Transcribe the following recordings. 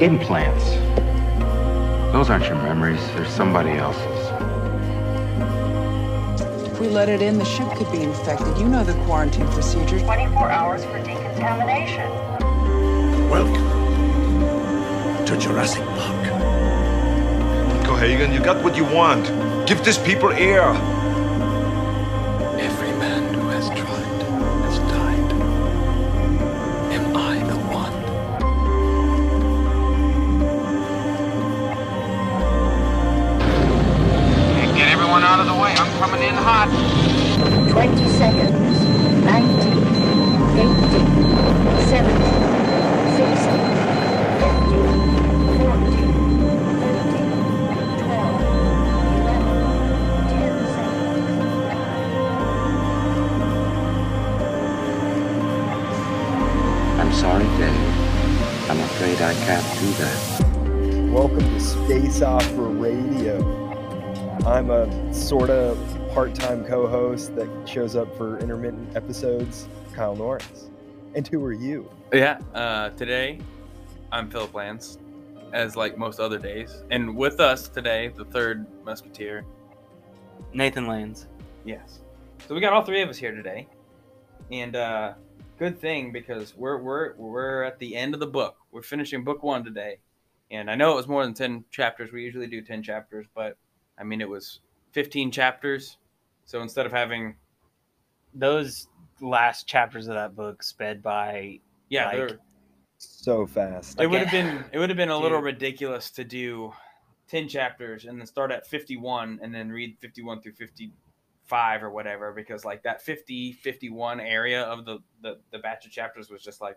Implants. Those aren't your memories, they're somebody else's. If we let it in, the ship could be infected. You know the quarantine procedures. 24 hours for decontamination. Welcome to Jurassic Park. Cohaagen, you got what you want. Give these people air. I'm a sort of part time co host that shows up for intermittent episodes, Kyle Norris. And who are you? Yeah, uh, today I'm Philip Lands, as like most other days. And with us today, the third musketeer. Nathan Lands. Yes. So we got all three of us here today. And uh good thing because we're we're we're at the end of the book. We're finishing book one today. And I know it was more than ten chapters. We usually do ten chapters, but I mean it was fifteen chapters. So instead of having Those last chapters of that book sped by yeah, Like, they're- So fast. it would have been it would have been a little ridiculous to do 10 chapters and then start at 51 and then read 51 through 55 or whatever because like that 50 51 area of the the, the batch of chapters was just like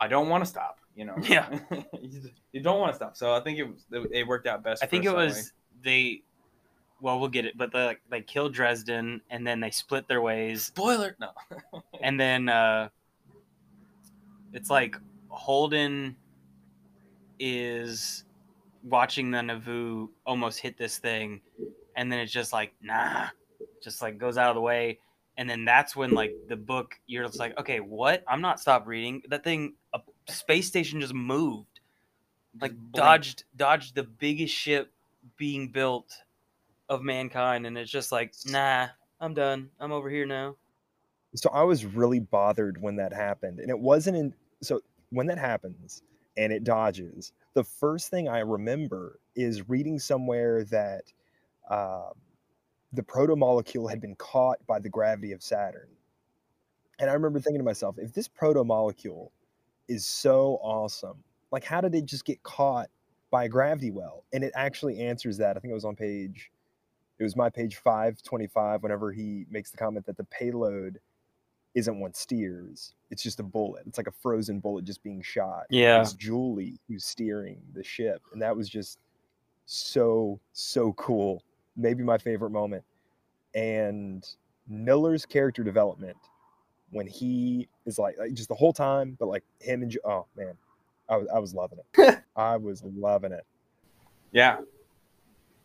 i don't want to stop you know Yeah. you you don't want to stop so i think it was it worked out best I think it was way. They well we'll get it, but they they killed Dresden and then they split their ways. Spoiler no. And then uh it's like Holden is watching the Nauvoo almost hit this thing and then it's just like nah just like goes out of the way. And then that's when like the book you're just like okay what? I'm not stop reading. That thing a space station just moved. Like dodged dodged the biggest ship being built of mankind and it's just like nah i'm done i'm over here now So I was really bothered when that happened. And it wasn't in. So when that happens and it dodges, the first thing I remember is reading somewhere that uh, the proto molecule had been caught by the gravity of Saturn. And I remember thinking to myself, if this proto molecule is so awesome, like how did it just get caught by a gravity well? And it actually answers that. I think it was on page, it was my page 525 whenever he makes the comment that the payload isn't what steers. It's just a bullet. It's like a frozen bullet just being shot. yeah It's Julie who's steering the ship. And that was just so, so cool. Maybe my favorite moment. And Miller's character development when he is like, like just the whole time, but like him and oh man, I was I was loving it. I was loving it. Yeah.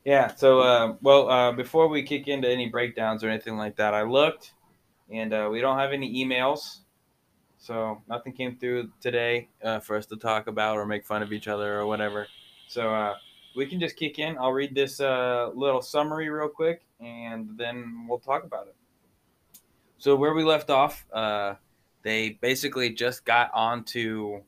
Yeah. So, uh, well, uh, before we kick into any breakdowns or anything like that, I looked and uh, we don't have any emails. So, nothing came through today uh, for us to talk about or make fun of each other or whatever. So, uh, we can just kick in. I'll read this uh, little summary real quick and then we'll talk about it. So, where we left off, uh, they basically just got onto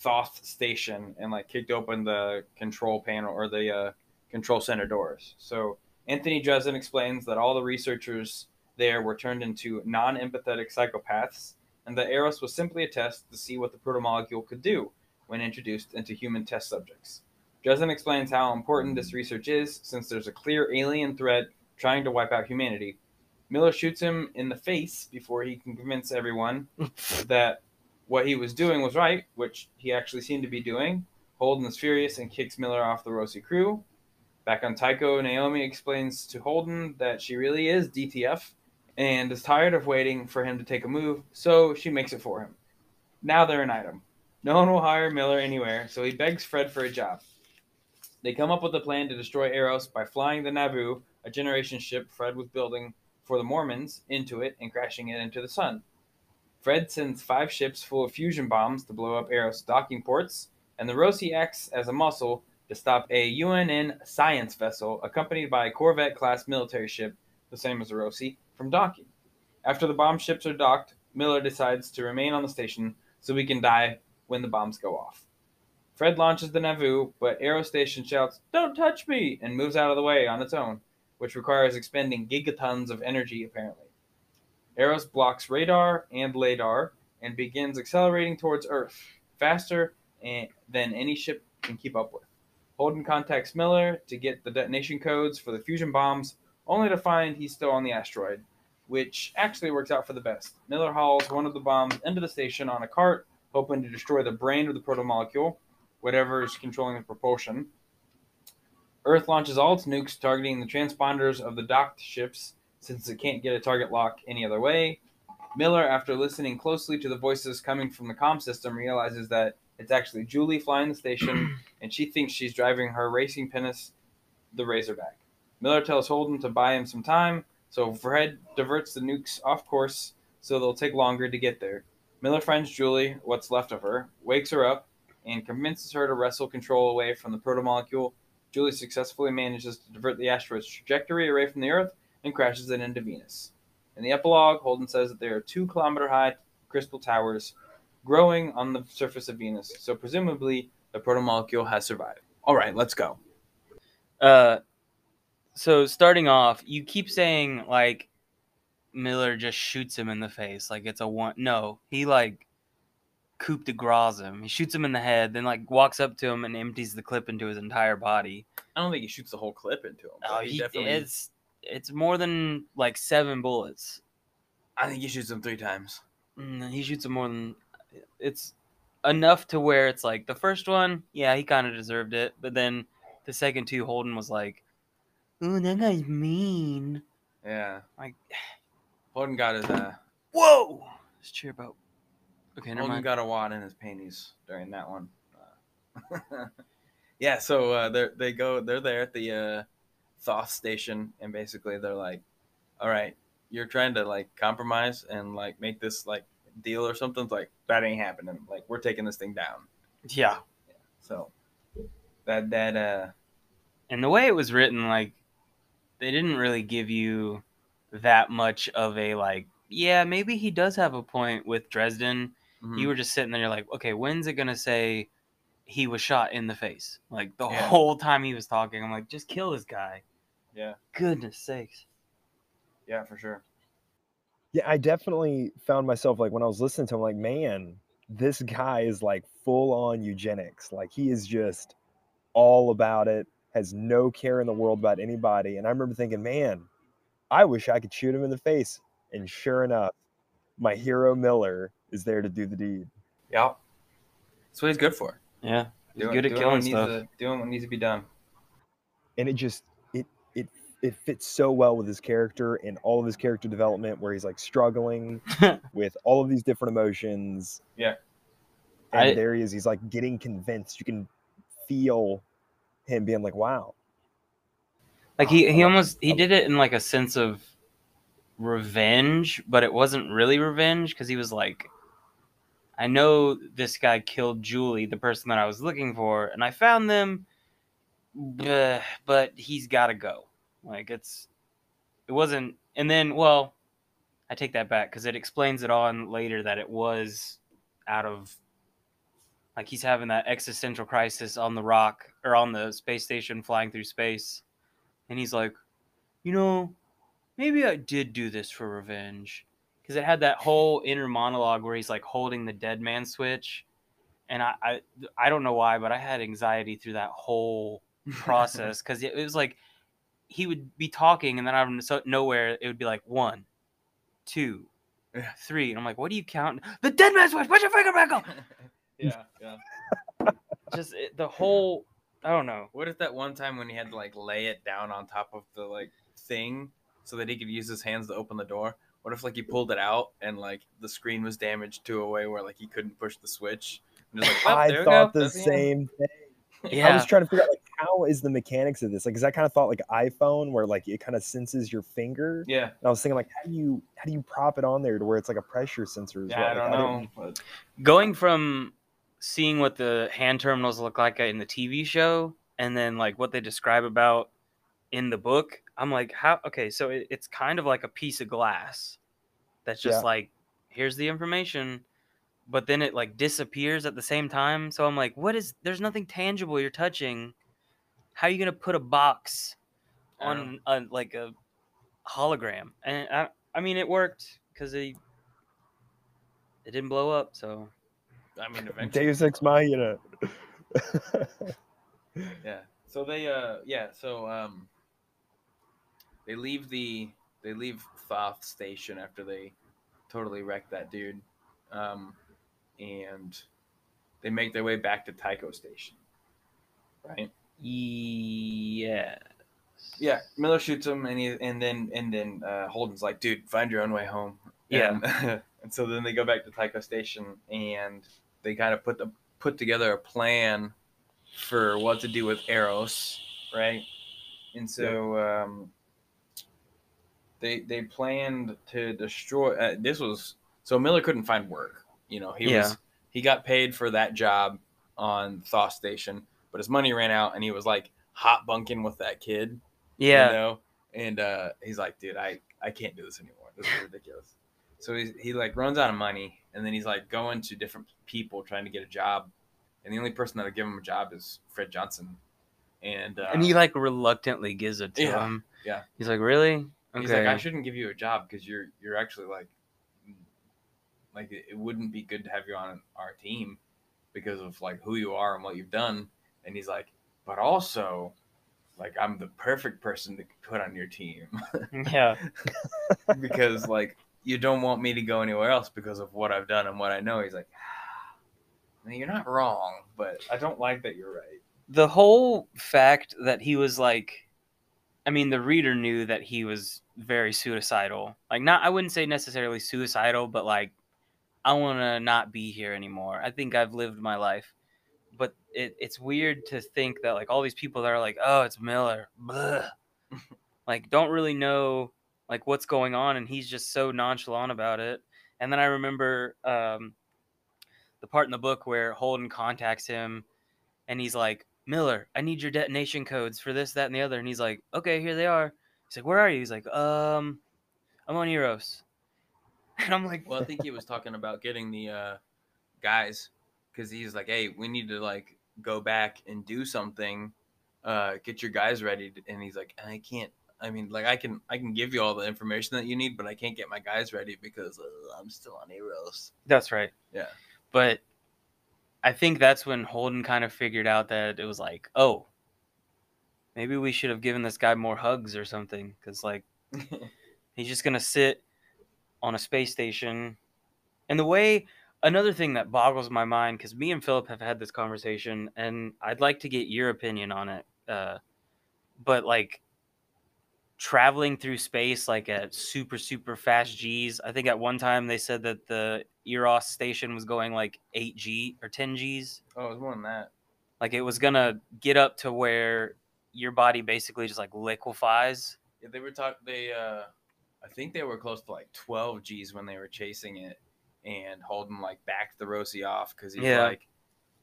Thoth Station and like kicked open the control panel or the uh, control center doors. So Anthony Dresden explains that all the researchers there were turned into non-empathetic psychopaths, and that Eros was simply a test to see what the protomolecule could do when introduced into human test subjects. Dresden explains how important this research is, since there's a clear alien threat trying to wipe out humanity. Miller shoots him in the face before he can convince everyone that what he was doing was right, which he actually seemed to be doing. Holden is furious and kicks Miller off the Roci crew. Back on Tycho, Naomi explains to Holden that she really is DTF and is tired of waiting for him to take a move, so she makes it for him. Now they're an item. No one will hire Miller anywhere, so he begs Fred for a job. They come up with a plan to destroy Eros by flying the Nauvoo, a generation ship Fred was building for the Mormons, into it and crashing it into the sun. Fred sends five ships full of fusion bombs to blow up Eros docking ports, and the Roci acts as a muscle to stop a UNN science vessel accompanied by a Corvette class military ship, the same as the Roci, from docking. After the bomb ships are docked, Miller decides to remain on the station so we can die when the bombs go off. Fred launches the Nauvoo, but Eros Station shouts, Don't touch me! and moves out of the way on its own, which requires expending gigatons of energy apparently. Eros blocks radar and LADAR and begins accelerating towards Earth, faster and, than any ship can keep up with. Holden contacts Miller to get the detonation codes for the fusion bombs, only to find he's still on the asteroid, which actually works out for the best. Miller hauls one of the bombs into the station on a cart, hoping to destroy the brain of the protomolecule, whatever is controlling the propulsion. Earth launches all its nukes targeting the transponders of the docked ships since it can't get a target lock any other way. Miller, after listening closely to the voices coming from the comm system, realizes that it's actually Julie flying the station, and she thinks she's driving her racing pinnace, the Razorback. Miller tells Holden to buy him some time, so Fred diverts the nukes off course so they'll take longer to get there. Miller finds Julie, what's left of her, wakes her up, and convinces her to wrestle control away from the protomolecule. Julie successfully manages to divert the asteroid's trajectory away from the Earth and crashes it into Venus. In the epilogue, Holden says that there are two kilometer high crystal towers growing on the surface of Venus, so presumably the protomolecule has survived. All right, let's go. Uh, so starting off, you keep saying like Miller just shoots him in the face, like it's a one. No, he like coup de grace him. He shoots him in the head, then like walks up to him and empties the clip into his entire body. I don't think he shoots the whole clip into him. Oh, he he, definitely. it's it's more than like seven bullets. I think he shoots him three times. Mm, he shoots him more than it's enough to where it's like the first one, yeah, he kind of deserved it, but then the second two, Holden was like, "Ooh, that guy's mean." Yeah. Like, Holden got his uh, whoa! Let's cheer about. Okay, never Holden mind. got a wad in his panties during that one. Uh, yeah, so uh, they they go they're there at the uh, Thoth station, and basically they're like, "All right, you're trying to like compromise and like make this like deal or something." It's like that ain't happening. Like we're taking this thing down. Yeah, So that that uh and the way it was written, like, they didn't really give you that much of a like. Yeah, maybe he does have a point with Dresden. mhm. you were just sitting there you're like okay when's it gonna say he was shot in the face like the Yeah. whole time he was talking i'm like just kill this guy yeah goodness sakes yeah for sure. Yeah, I definitely found myself like when I was listening to him, like, man, this guy is like full on eugenics. Like he is just all about it, has no care in the world about anybody. And I remember thinking, man, I wish I could shoot him in the face. And sure enough, my hero Miller is there to do the deed. Yep. That's what he's good for. Yeah. He's Doing- good at doing killing what stuff. to- doing what needs to be done. and it just it it it fits so well with his character and all of his character development where he's like struggling with all of these different emotions. Yeah. and I- there he is. He's like getting convinced. You can feel him being like wow. Like he, he almost he did it in like a sense of revenge but it wasn't really revenge because he was like i know this guy killed julie the person that i was looking for and i found them but, but he's got to go. Like it's it wasn't and then well i take that back because it explains it on later that it was out of like he's having that existential crisis on the rock or on the space station flying through space and he's like you know maybe i did do this for revenge because it had that whole inner monologue where he's like holding the dead man switch. And i i, I don't know why but i had anxiety through that whole process. Because it was like he would be talking and then out of nowhere it would be like one two three. And i'm like what do you count the dead man switch! Put your finger back up yeah, yeah. just it, the whole i don't know. What if that one time when he had to like lay it down on top of the like thing so that he could use his hands to open the door? What if like he pulled it out and like the screen was damaged to a way where like he couldn't push the switch? And like, "Oh, i thought the That's same thing Yeah. i was trying to figure out like how is the mechanics of this like because i kind of thought like iphone where like it kind of senses your finger Yeah, and i was thinking like how do you how do you prop it on there to where it's like a pressure sensor as yeah, well I Like, don't didn't- know. Going from seeing what the hand terminals look like in the TV show and then like what they describe about in the book, I'm like, how? Okay, so it, it's kind of like a piece of glass that's just Yeah. like, here's the information, but then it like disappears at the same time. So I'm like, what is? There's nothing tangible you're touching. How are you gonna put a box on a, like a hologram? And I, I mean, it worked because it it didn't blow up. So I mean, eventually. Deus Ex Machina. Yeah. So they uh yeah, so um they leave the they leave Thoth station after they totally wreck that dude. Um and they make their way back to Tycho station. Right? yeah, Yeah, Miller shoots him and he and then and then uh Holden's like, "Dude, find your own way home." Yeah. And, and so then they go back to Tycho station and they kind of put the put together a plan for what to do with Eros, right? And so um, they they planned to destroy. Uh, this was so Miller couldn't find work. You know, he Yeah. was he got paid for that job on Thoth Station, but his money ran out, and he was like hot bunking with that kid. yeah. You know, and uh, he's like, dude, I I can't do this anymore. This is ridiculous. So he he like runs out of money, and then he's like going to different people trying to get a job, and the only person that'll give him a job is Fred Johnson, and uh, and he like reluctantly gives it to Yeah, him. yeah. He's like, really? Okay. he's like, I shouldn't give you a job because you're you're actually like like it, it wouldn't be good to have you on our team because of like who you are and what you've done. And he's like, but also like I'm the perfect person to put on your team yeah. because like you don't want me to go anywhere else because of what I've done and what I know. He's like, ah, mean, you're not wrong, but I don't like that you're right. The whole fact that he was like, I mean, the reader knew that he was very suicidal. Like, not, I wouldn't say necessarily suicidal, but like, I want to not be here anymore. I think I've lived my life. But it, it's weird to think that like all these people that are like, oh, it's Miller, like don't really know like what's going on, and he's just so nonchalant about it. And then I remember um, the part in the book where Holden contacts him, and he's like, Miller, I need your detonation codes for this, that, and the other. And he's like, okay, here they are. He's like, where are you? He's like, um, I'm on Eros. And I'm like, Well, I think he was talking about getting the uh, guys because he's like, hey, we need to like go back and do something, uh, get your guys ready. And he's like, I can't. I mean, like I can I can give you all the information that you need, but I can't get my guys ready because uh, I'm still on Eros. That's right. Yeah. But I think that's when Holden kind of figured out that it was like, oh, maybe we should have given this guy more hugs or something. Because, like, he's just going to sit on a space station. And the way, another thing that boggles my mind, because me and Philip have had this conversation, and I'd like to get your opinion on it. Uh, but, like, traveling through space like at super super fast g's i think at one time they said that the eros station was going like 8g or 10 g's oh, it was more than that. like it was gonna get up to where your body basically just like liquefies Yeah, they were talking. They, uh, I think they were close to like 12 G's when they were chasing it, and Holden like backed the Roci off because he's Yeah. like,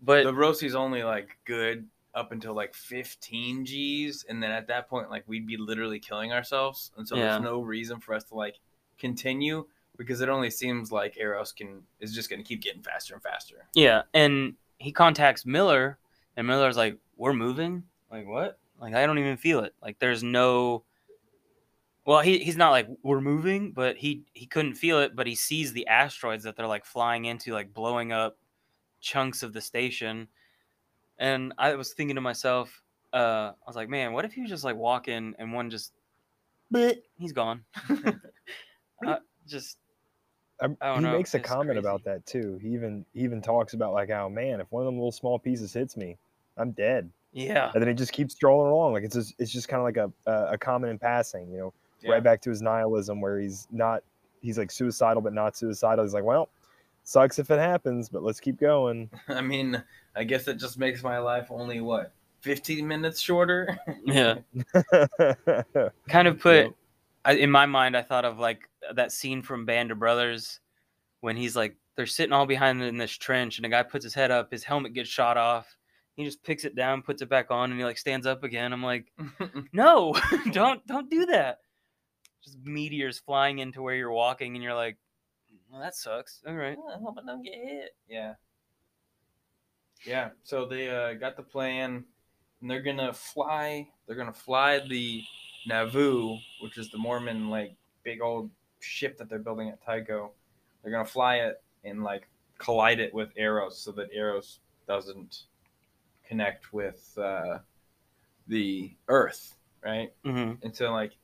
but the Roci's only like good up until like 15 G's, and then at that point, like we'd be literally killing ourselves, and so Yeah. there's no reason for us to like continue because it only seems like Eros can is just going to keep getting faster and faster. yeah and he contacts miller and miller's like we're moving like what like i don't even feel it like there's no well he, he's not like we're moving but he he couldn't feel it but he sees the asteroids that they're like flying into like blowing up chunks of the station and i was thinking to myself uh i was like man what if he was just like walking and one just bleh, he's gone I just I, I he know, makes a comment crazy. about that too. He even he even talks about like, oh man, if one of them little small pieces hits me, I'm dead. yeah And then he just keeps strolling along. Like it's just, it's just kind of like a, a a comment in passing, you know. Yeah. Right back to his nihilism, where he's not he's like suicidal but not suicidal. He's like, well, sucks if it happens, but let's keep going. I mean, I guess it just makes my life only what 15 minutes shorter. yeah kind of put Yep. I, in my mind i thought of like that scene from band of brothers when he's like they're sitting all behind in this trench, and a guy puts his head up, his helmet gets shot off. He just picks it down, puts it back on, and he like stands up again. I'm like, no, don't don't do that. Just meteors flying into where you're walking, and you're like, well, that sucks. All right. I hope I don't get hit. Yeah. Yeah. So they uh, got the plan, and they're gonna fly. They're gonna fly the Nauvoo, which is the Mormon like big old ship that they're building at Tycho. They're gonna fly it and like collide it with Eros, so that Eros doesn't connect with uh, the Earth, right? Mm-hmm. And so like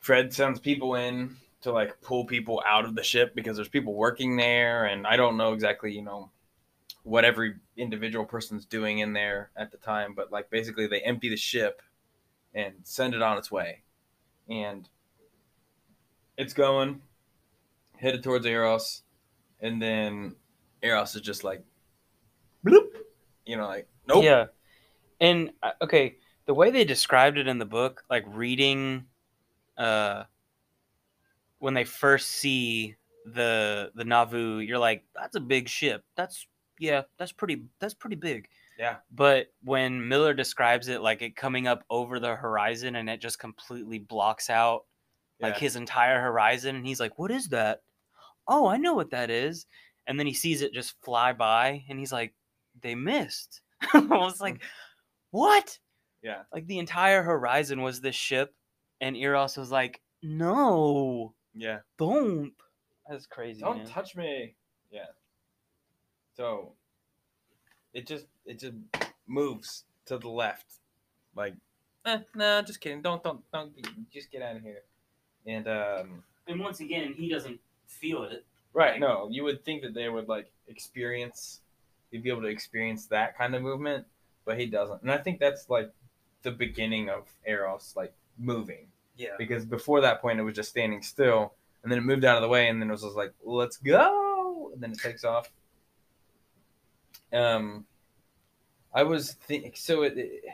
Fred sends people in to like pull people out of the ship because there's people working there and I don't know exactly, you know, what every individual person's doing in there at the time, but like basically they empty the ship and send it on its way. And it's going headed towards Eros and then Eros is just like bloop, you know, like nope. Yeah. And uh, okay, the way they described it in the book, like reading uh when they first see the the Nauvoo, you're like, that's a big ship. That's yeah, that's pretty that's pretty big. Yeah. But when Miller describes it like it coming up over the horizon and it just completely blocks out like Yeah. his entire horizon and he's like, "What is that?" "Oh, I know what that is." And then he sees it just fly by and he's like, "They missed." I was like, mm-hmm. "What?" Yeah. Like the entire horizon was this ship and Eros was like, "No, Yeah. don't." That's crazy. Don't man. touch me. Yeah. So it just it just moves to the left. Like eh, no, just kidding. Don't don't don't just get out of here. And um And once again, he doesn't feel it. right, no, you would think that they would like experience he'd be able to experience that kind of movement, but he doesn't. And I think that's like the beginning of Eros like moving. Yeah. because before that point it was just standing still and then it moved out of the way and then it was just like let's go and then it takes off. Um i was think so it, it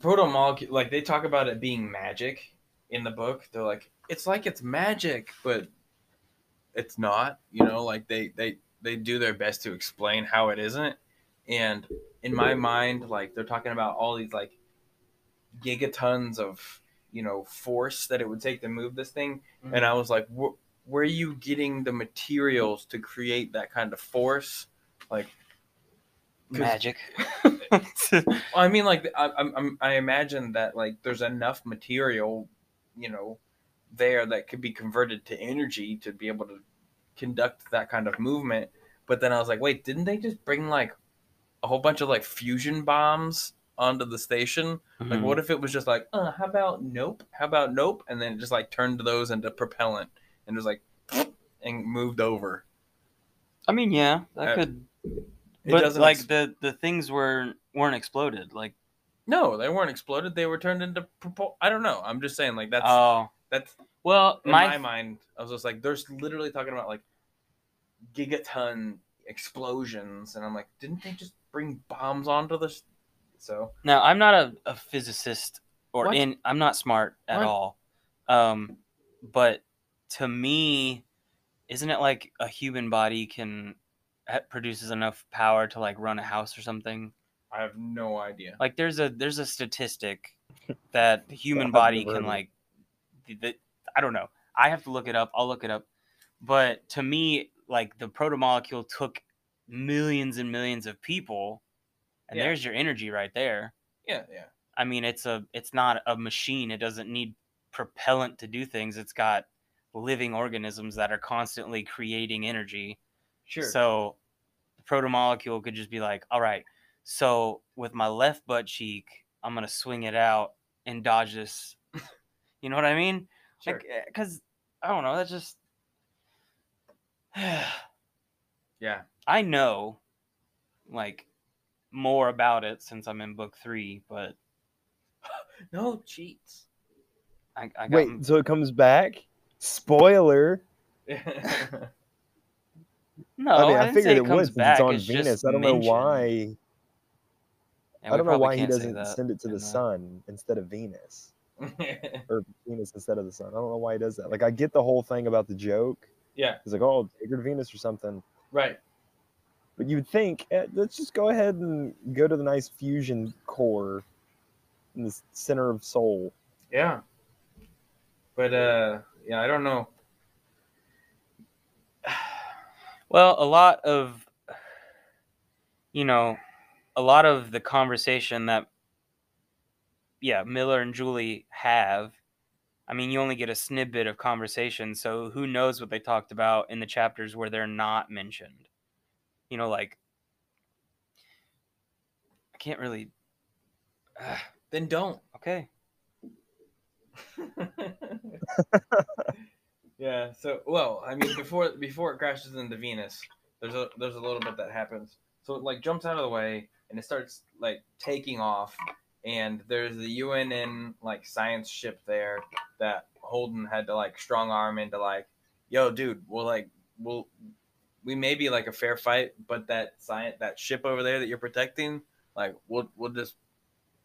proto molecule like they talk about it being magic in the book. They're like it's like it's magic but it's not you know like they they they do their best to explain how it isn't. And in my mind like they're talking about all these like gigatons of you know force that it would take to move this thing. Mm-hmm. And i was like where are you getting the materials to create that kind of force? Like Magic. i mean like I, I'm, I'm- i imagine that like there's enough material you know there that could be converted to energy to be able to conduct that kind of movement. But then i was like wait didn't they just bring like a whole bunch of like fusion bombs onto the station like, Mhm. what if it was just like, uh, how about nope? How about nope? And then it just like turned those into propellant and was like, and moved over. I mean, yeah, that Uh, could. But doesn't like ex- the the things were weren't exploded. Like no, they weren't exploded. They were turned into propel. I don't know. I'm just saying, like that's oh that's well, in my, my mind. I was just like, there's literally talking about like gigaton explosions, and I'm like, didn't they just bring bombs onto this? So now I'm not a, a physicist or What? in I'm not smart at What? all. Um, but to me, isn't it like a human body can produces enough power to like run a house or something? I have no idea. Like there's a there's a statistic that the human body can like the, I don't know. I have to look it up. I'll look it up. But to me, like the proto molecule took millions and millions of people and Yeah. there's your energy right there. Yeah, yeah. I mean, it's a it's not a machine. It doesn't need propellant to do things. It's got living organisms that are constantly creating energy. Sure. So the protomolecule could just be like, all right, so with my left butt cheek, I'm gonna swing it out and dodge this. you know what I mean? sure. Eh, like, because I don't know. That's just. yeah. I know, like, more about it since I'm in book three, but No cheats. I, I got Wait, so it comes back? Spoiler. no. I mean, I, didn't say figured it, comes was since back, it's on it's Venus. just I don't know why. And I don't know why he doesn't send it to the the- sun instead of Venus, or Venus instead of the sun. I don't know why he does that. Like, I get the whole thing about the joke, Yeah. It's like, oh, take her to Venus or something. Right. But you'd think, eh, let's just go ahead and go to the nice fusion core in the center of Sol. Yeah. But uh yeah, I don't know. Well, a lot of, you know, a lot of the conversation that, yeah, Miller and Julie have. I mean, you only get a snippet of conversation, so who knows what they talked about in the chapters where they're not mentioned. You know, like, I can't really. Then don't. Okay. yeah. So, well, I mean, before before it crashes into Venus, there's a there's a little bit that happens. So it like jumps out of the way and it starts like taking off, and there's the UNN like science ship there that Holden had to like strong arm into like, yo, dude, we'll like we'll we may be like a fair fight, but that science that ship over there that you're protecting, like we'll we'll just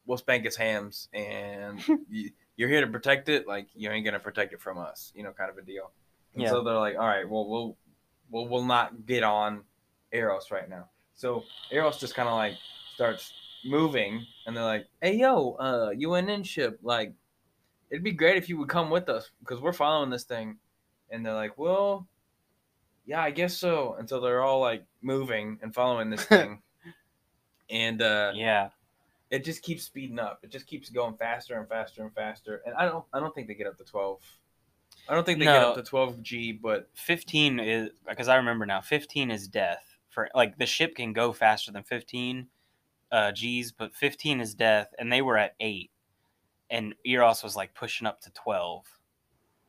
we'll spank his hams and you, you're here to protect it like you ain't gonna protect it from us you know kind of a deal. And Yeah. so they're like all right well we'll we'll, we'll not get on eros right now. So eros just kind of like starts moving and they're like hey yo uh unn ship like it'd be great if you would come with us because we're following this thing. And they're like well yeah i guess so Until so they're all like moving and following this thing and uh Yeah. it just keeps speeding up. It just keeps going faster and faster and faster. And I don't I don't think they get up to twelve. I don't think they get up to twelve G, but 15 is because I remember now 15 is death for like the ship can go faster than 15 uh G's but 15 is death and they were at 8 and Eros was like pushing up to 12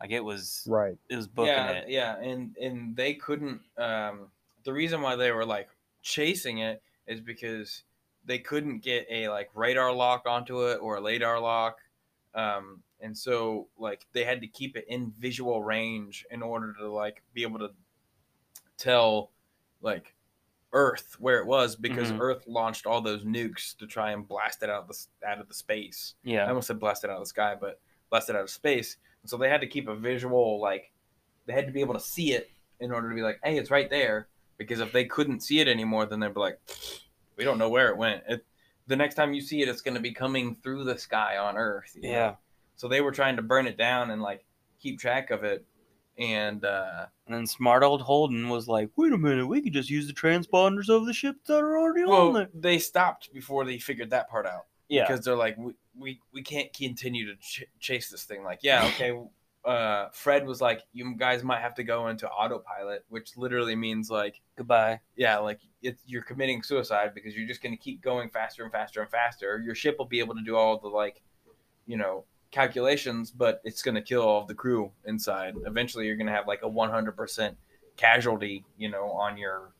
like it was Right. it was booking yeah, it yeah, and and they couldn't. Um, the reason why they were like chasing it is because they couldn't get a like radar lock onto it or a radar lock, um, and so like they had to keep it in visual range in order to like be able to tell like Earth where it was because Mhm. Earth launched all those nukes to try and blast it out of the out of the space. Yeah, I yeah almost said blast it out of the sky, but blast it out of space. So they had to keep a visual, like, they had to be able to see it in order to be like, hey, it's right there. Because if they couldn't see it anymore, then they'd be like, we don't know where it went. It, the next time you see it, it's going to be coming through the sky on Earth. you know? yeah So they were trying to burn it down and, like, keep track of it. And, uh, and then smart old Holden was like wait a minute we could just use the transponders of the ship that are already on well, there they stopped before they figured that part out. yeah because they're like we, we, can't continue to ch- chase this thing. Like yeah okay uh, fred was like you guys might have to go into autopilot which literally means like goodbye. yeah like it, you're committing suicide because you're just going to keep going faster and faster and faster. Your ship will be able to do all the like you know calculations but it's going to kill all of the crew inside. Eventually you're going to have like a 100% casualty you know on your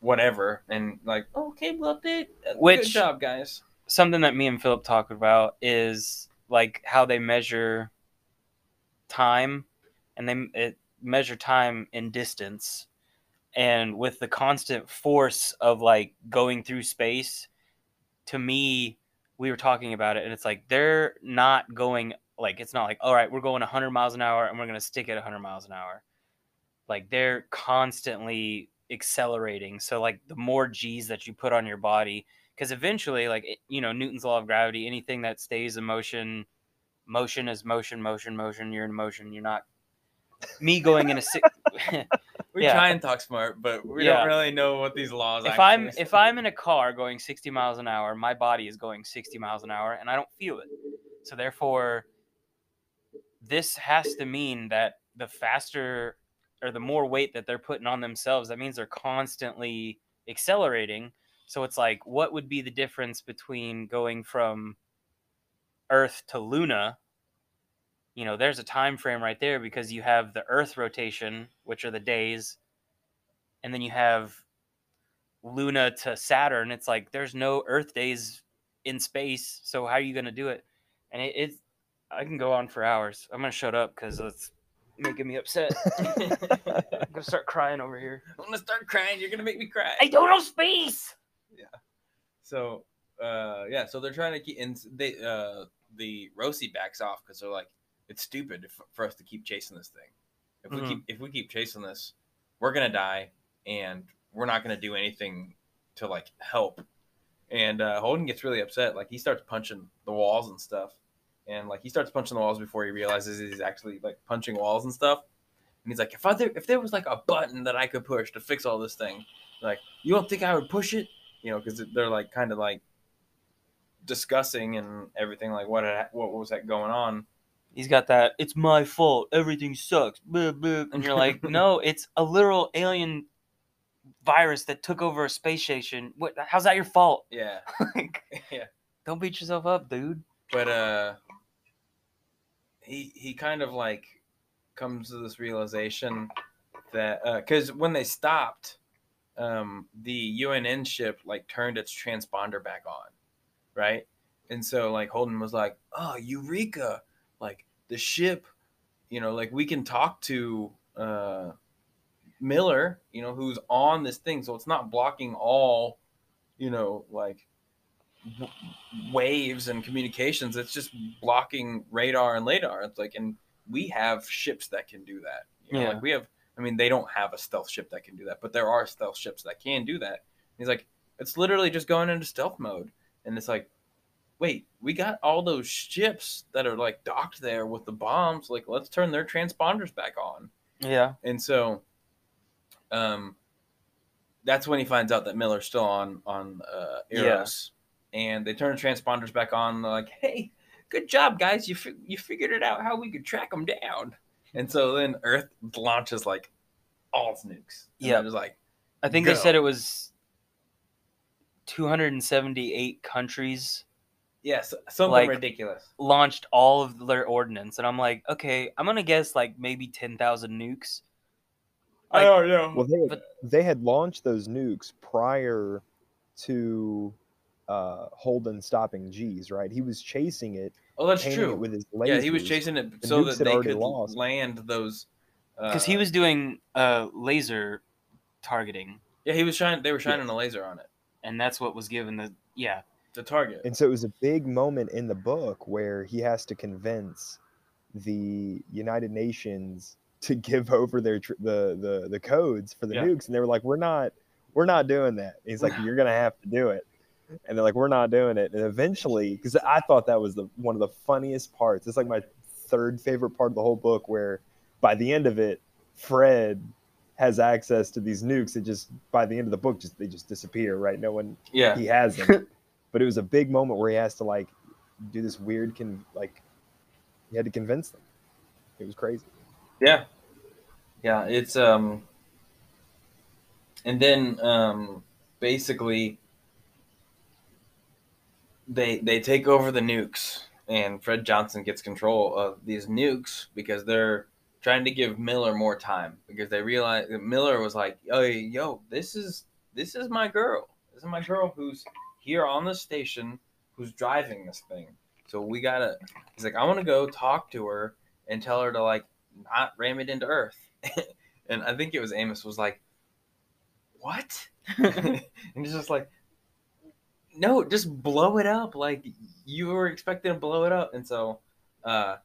whatever. And like okay well update good Which- job guys something that me and Philip talked about is like how they measure time and they measure time in distance. And with the constant force of like going through space to me we were talking about it and it's like they're not going like it's not like all right we're going 100 miles an hour and we're going to stick at 100 miles an hour. Like they're constantly accelerating so like the more g's that you put on your body because eventually like you know newton's law of gravity anything that stays in motion motion is motion motion motion you're in motion you're not me going in a six We Yeah. try and talk smart, but we Yeah. don't really know what these laws. if i'm if i'm in a car going 60 miles an hour my body is going 60 miles an hour and i don't feel it so therefore this has to mean that the faster or the more weight that they're putting on themselves that means they're constantly accelerating. So it's like what would be the difference between going from earth to luna? You know there's a time frame right there because you have the earth rotation which are the days and then you have luna to saturn. It's like there's no earth days in space so how are you going to do it? And it, it's i can go on for hours. I'm going to shut up because it's making me upset i'm going to start crying over here I'm gonna start crying. You're gonna make me cry. i don't know space Yeah. So, uh, yeah. So they're trying to keep. And they, uh, the Roci backs off because they're like, it's stupid f- for us to keep chasing this thing. if we Mhm. keep if we keep chasing this, we're gonna die, and we're not gonna do anything to like help. And uh, Holden gets really upset. Like he starts punching the walls and stuff, and like he starts punching the walls before he realizes he's actually like punching walls and stuff. And he's like, if I if there was like a button that I could push to fix all this thing, like you don't think I would push it? You know, because they're like kind of like discussing and everything like what had, what was that going on He's got that. It's my fault. Everything sucks. Blah, blah. And you're like, no, it's a literal alien virus that took over a space station. What? How's that your fault? yeah Like, yeah don't beat yourself up, dude. but uh he he kind of like comes to this realization that uh because when they stopped um the unn ship like turned its transponder back on right? And so like holden was like oh eureka! Like the ship you know like we can talk to uh miller you know who's on this thing so it's not blocking all you know like w- waves and communications it's just blocking radar and lidar. It's like and we have ships that can do that. You know, Yeah. like we have i mean they don't have a stealth ship that can do that but there are stealth ships that can do that. He's like it's literally just going into stealth mode. And it's like wait we got all those ships that are like docked there with the bombs. Like let's turn their transponders back on. Yeah. and so um that's when he finds out that Miller's still on on uh Eros. And they turn the transponders back on. They're like, "Hey, good job, guys! You fi- you figured it out how we could track them down." And so then Earth launches like all its nukes. Yeah. it was like I think Go. they said it was 278 countries yes, something Like- ridiculous. launched all of their ordnance, and I'm like, okay, I'm gonna guess like maybe 10,000 nukes. I don't know. Well, they had, But- they had launched those nukes prior to uh, Holden stopping G's, right? He was chasing it, oh, that's true. it with his lasers. yeah, he was chasing it The so nukes that they could lost. land those. Because uh, he was doing uh, laser targeting, yeah, he was shining. They were shining a laser on it. and that's what was given the yeah. The target. And so it was a big moment in the book where he has to convince the United Nations to give over their tr- the the the codes for the Yeah. nukes, and they were like, "We're not, we're not doing that." He's like, "You're gonna have to do it," and they're like, "We're not doing it." And eventually, because I thought that was the one of the funniest parts. It's like my third favorite part of the whole book, where by the end of it, Fred has access to these nukes. It just by the end of the book, just they just disappear. Right? No one yeah. he has them. but it was a big moment where he has to like do this weird con like he had to convince them. It was crazy. Yeah. Yeah, it's um and then um basically they they take over the nukes and Fred Johnson gets control of these nukes because they're trying to give Miller more time because they realize that Miller was like, "Oh, yo, this is this is my girl. This is my girl who's here on the station who's driving this thing. So we got to He's like, "I want to go talk to her and tell her to like not ram it into Earth. and I think it was Amos was like, "What?" and he's just like, "No, just blow it up. Like you were expecting to blow it up." And so, uh,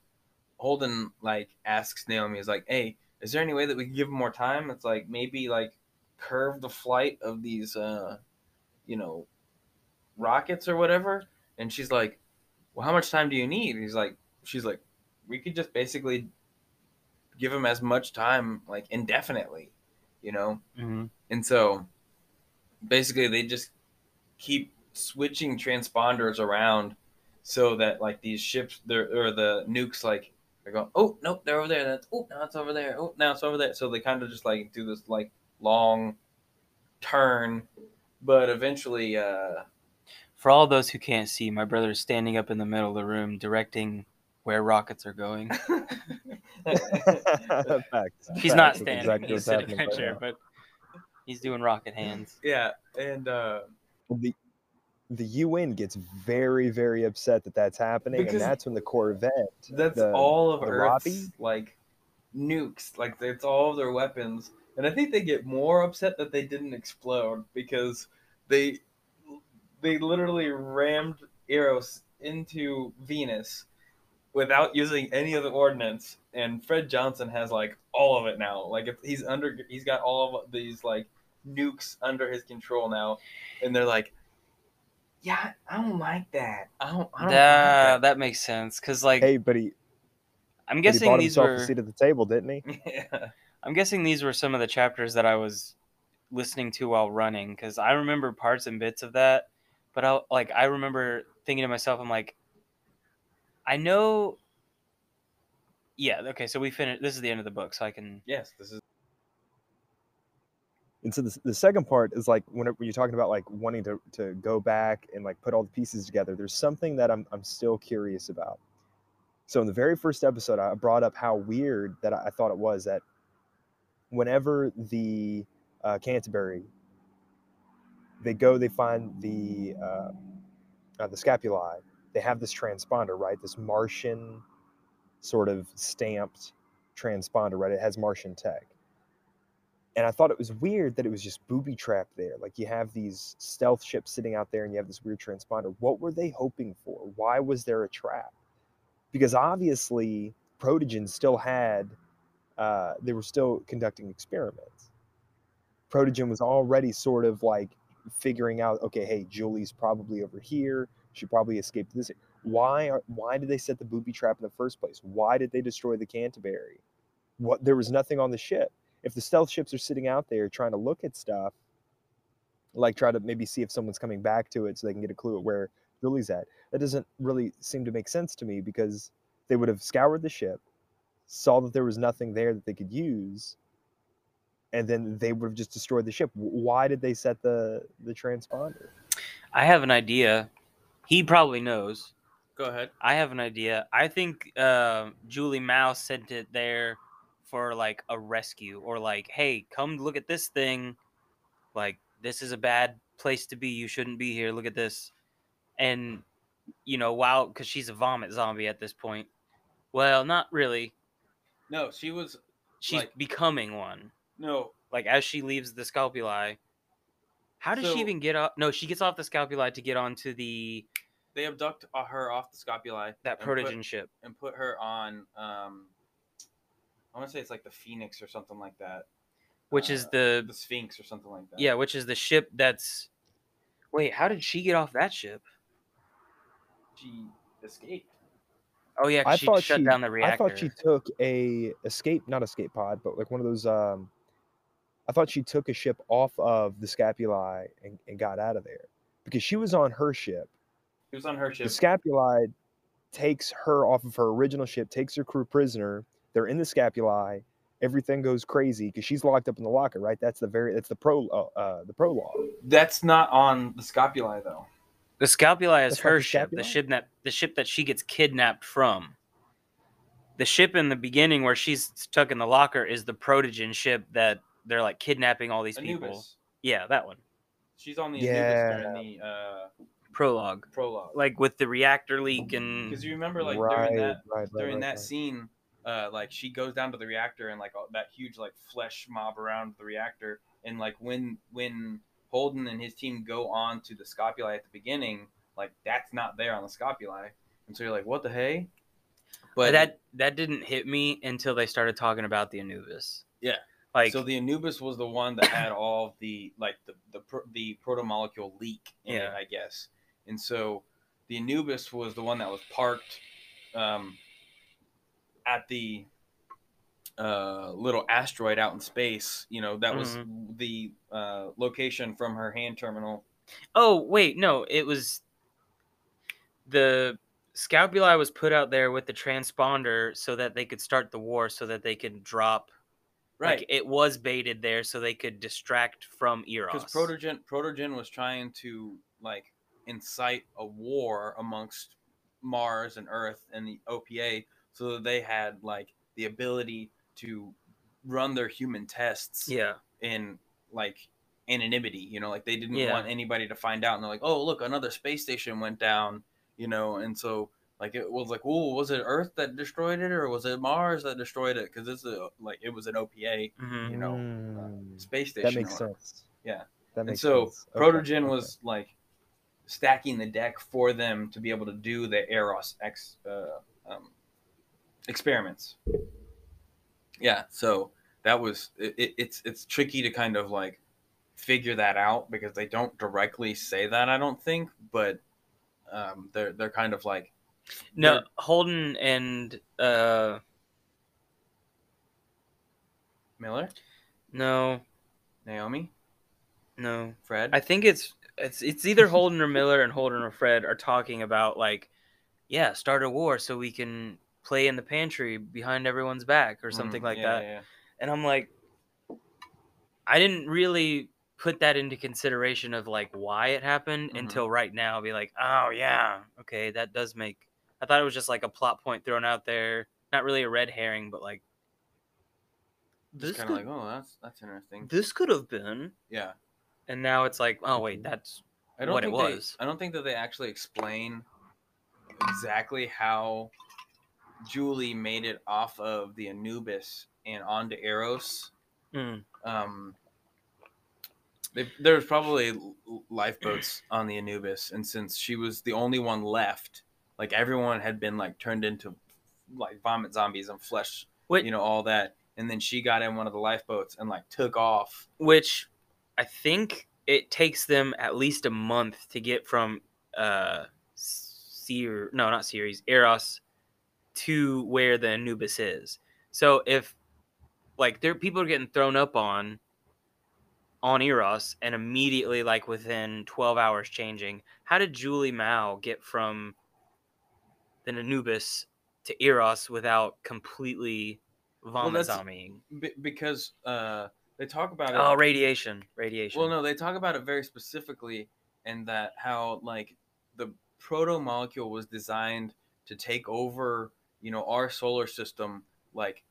Holden like asks Naomi, "Is like, hey, is there any way that we can give him more time? It's like maybe like curve the flight of these, uh, you know, rockets or whatever." And she's like, "Well, how much time do you need?" He's like, "She's like." we could just basically give him as much time like indefinitely you know Mm-hmm. and so basically they just keep switching transponders around so that like these ships they're, or the nukes like they're going oh nope they're over there that's oh now it's over there oh now it's over there so they kind of just like do this like long turn but eventually uh For all those who can't see, my brother is standing up in the middle of the room directing where rockets are going. Facts. He's Facts. not standing; exactly he's sitting in a chair, but he's doing rocket hands. yeah and uh The the UN gets very very upset that that's happening, Because- and that's when the Corvette. That's the- all of Earth's like nukes. Like it's all of their weapons, and I think they get more upset that they didn't explode because they they literally rammed Eros into Venus, without using any of the ordnance, and Fred Johnson has like all of it now. Like if he's under, he's got all of these like nukes under his control now, and they're like, "Yeah, I don't like that. I don't. I don't That like that makes sense because like Hey, but he, I'm but he guessing bought these himself were a seat at the table, didn't he? yeah. I'm guessing these were some of the chapters that I was listening to while running because I remember parts and bits of that, but I like I remember thinking to myself, I'm like, I know. Yeah. Okay. So we finished. This is the end of the book, so I can. Yes, this is. And so the, the second part is like when you're talking about like wanting to, to go back and like put all the pieces together, there's something that I'm, I'm still curious about. So in the very first episode, I brought up how weird that I, I thought it was that whenever the uh, Canterbury, they go, they find the uh, uh, the Scopuli, they have this transponder, right? This Martian sort of stamped transponder, right? It has Martian tech and I thought it was weird that it was just booby trapped there. Like you have these stealth ships sitting out there, and you have this weird transponder. What were they hoping for? Why was there a trap? Because obviously, Protogen still had, uh, they were still conducting experiments. Protogen was already sort of like figuring out, okay, hey, Julie's probably over here. She probably escaped this. Why are why did they set the booby trap in the first place? Why did they destroy the Canterbury? What there was nothing on the ship if the stealth ships are sitting out there trying to look at stuff, like try to maybe see if someone's coming back to it so they can get a clue at where Julie's at, that doesn't really seem to make sense to me because they would have scoured the ship, saw that there was nothing there that they could use, and then they would have just destroyed the ship. Why did they set the the transponder? I have an idea. He probably knows. Go ahead. I have an idea. I think uh, Julie Mao sent it there for like a rescue or like, hey, come look at this thing. Like, this is a bad place to be. You shouldn't be here. Look at this. And, you know, wow, because she's a vomit zombie at this point. Well, not really. No, she was She's Like- becoming one. no. Like, as she leaves the Scopuli. How does So- she even get up? No, she gets off the Scopuli to get onto the They abduct uh, her off the Scopuli. that Protogen ship. and put her on. Um, I want to say it's like the Phoenix or something like that. Which is Uh, the the Sphinx or something like that. Yeah, which is the ship that's. Wait, how did she get off that ship? she escaped. Oh yeah, I she thought shut she, down the reactor. I thought she took a escape, not escape pod, but like one of those. Um, I thought she took a ship off of the Scopuli and, and got out of there because she was on her ship. She was on her ship. The Scopuli takes her off of her original ship, takes her crew prisoner. They're in the Scopuli. Everything goes crazy because she's locked up in the locker, right? That's the very that's the pro uh, uh, the prologue. That's not on the Scopuli though. the Scopuli is That's her the ship, the ship that the ship that she gets kidnapped from. The ship in the beginning where she's stuck in the locker is the Protogen ship that they're like kidnapping all these people. Anubis. Yeah, that one. She's on the Yeah. Anubis during the uh, Prologue. prologue. Like with the reactor leak and Because you remember, like right, during that right, right, during right, that right. scene, uh, like she goes down to the reactor and like all, that huge like flesh mob around the reactor, and like when when Holden and his team go on to the Scopuli at the beginning, like that's not there on the Scopuli, and so you're like, what the hey? but that that didn't hit me until they started talking about the Anubis. Yeah. Like so the Anubis was the one that had all of the like the the the protomolecule leak in it, Yeah. I guess. And so the Anubis was the one that was parked um, at the uh, little asteroid out in space. You know, that was the uh, location from her hand terminal. Oh wait, no, it was the Scopuli was put out there with the transponder so that they could start the war, so that they could drop. Right. Like, it was baited there so they could distract from Eros. Because Protogen Protogen was trying to like incite a war amongst Mars and Earth and the OPA, so that they had like the ability to run their human tests yeah, in like anonymity. You know, like they didn't Yeah. want anybody to find out, and they're like, "Oh, look, another space station went down." You know, and so like it was like, "Oh, was it Earth that destroyed it, or was it Mars that destroyed it?" Because it's a like it was an OPA hmm you know, Mm, space station. that makes or sense. Yeah. that And so sense. Protogen okay. was like stacking the deck for them to be able to do the Eros X uh, um, experiments. Yeah, so that was it, it, it's it's tricky to kind of like figure that out because they don't directly say that I don't think, but um, they're they're kind of like No, Holden and uh Miller, no, Naomi, no. Fred. I think it's it's it's either Holden or Miller and Holden or Fred are talking about like, yeah, start a war so we can play in the pantry behind everyone's back or something Mhm, like yeah, that. yeah. And I'm like, I didn't really put that into consideration of like why it happened Mhm. until right now. Be like, oh yeah, okay, that does make. I thought it was just like a plot point thrown out there, not really a red herring, but like this kind of like, oh, that's that's interesting. this could have been, Yeah, and now it's like, oh wait, that's I don't what it think they- was. I don't think that they actually explain exactly how Julie made it off of the Anubis and onto Eros. Mm. Um, they, there was probably lifeboats on the Anubis, and since she was the only one left, like everyone had been like turned into like vomit zombies and flesh, Wait. you know, all that. And then she got in one of the lifeboats and like took off. which I think it takes them at least a month to get from uh Seer no not Ceres Eros to where the Anubis is. So if like there people are getting thrown up on on Eros and immediately like within 12 hours changing, how did Julie Mao get from the Anubis to Eros without completely vomiting? zombieing? B- because uh, they talk about it. Oh, radiation, radiation. Well, no, they talk about it very specifically, and that how like the proto molecule was designed to take over, you know, our solar system like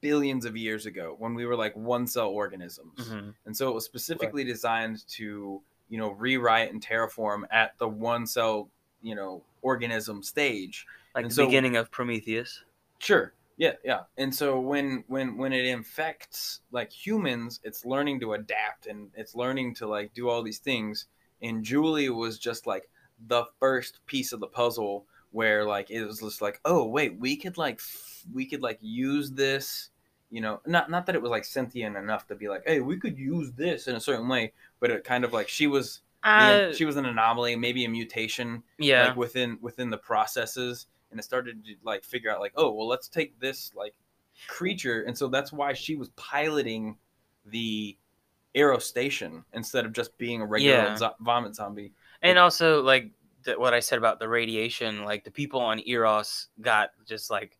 billions of years ago when we were like one cell organisms, Mhm. and so it was specifically designed to, you know, rewrite and terraform at the one cell, you know, organism stage. like and the so- beginning of Prometheus. Sure. Yeah, yeah. And so when when when it infects like humans, it's learning to adapt and it's learning to like do all these things. And Julie was just like the first piece of the puzzle where like it was just like, oh wait, we could like f- we could like use this, you know, not not that it was like sentient enough to be like, hey, we could use this in a certain way, but it kind of like she was Uh, she was an anomaly, maybe a mutation yeah, like within within the processes and it started to like figure out like oh well let's take this like creature and so that's why she was piloting the Eros station instead of just being a regular Yeah. zo- vomit zombie and also like th- what I said about the radiation, like the people on Eros got just like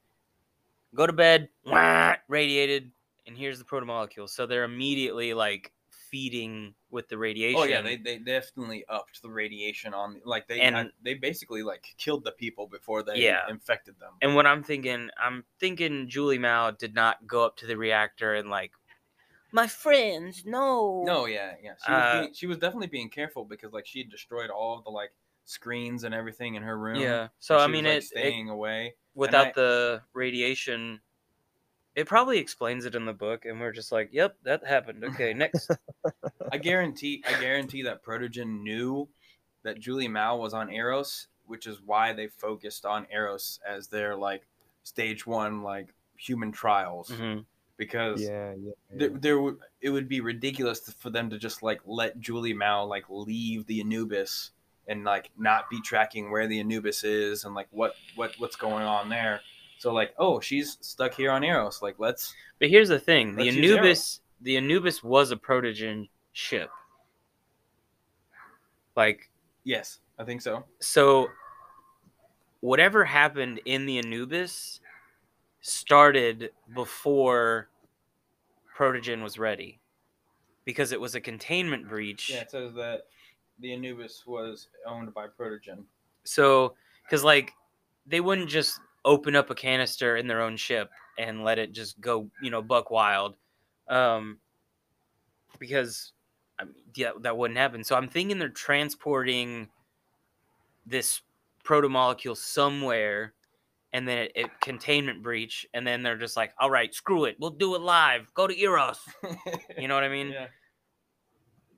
go to bed, wah, radiated, and here's the protomolecule. So they're immediately like feeding with the radiation. oh yeah they, they definitely upped the radiation on like they And- I- they basically like killed the people before they Yeah. infected them And what I'm thinking, I'm thinking Julie Mao did not go up to the reactor and like, my friends, no. no yeah yeah she was, Uh, being, she was definitely being careful because like she had destroyed all of the like screens and everything in her room Yeah. and So I she was, mean, like, it, it staying away without I- the radiation, it probably explains it in the book, and we're just like, yep, that happened. Okay, next. I guarantee I guarantee that Protogen knew that Julie Mao was on Eros, which is why they focused on Eros as their like stage one like human trials Mhm. because Yeah, yeah. there, yeah. there would it would be ridiculous for them to just like let Julie Mao like leave the Anubis and like not be tracking where the Anubis is and like what what what's going on there. So like, oh, she's stuck here on Eros. Like, let's But here's the thing: the Let's use Arrow. Anubis, the Anubis was a Protogen ship. Like yes, I think so. so, whatever happened in the Anubis started before Protogen was ready, because it was a containment breach. Yeah, it says that the Anubis was owned by Protogen. So, because like they wouldn't just open up a canister in their own ship and let it just go, you know, buck wild, um, because I mean, yeah, that wouldn't happen. So I'm thinking they're transporting this protomolecule somewhere, and then it, it containment breach, and then they're just like, all right, screw it, we'll do it live. Go to Eros. You know what I mean? yeah.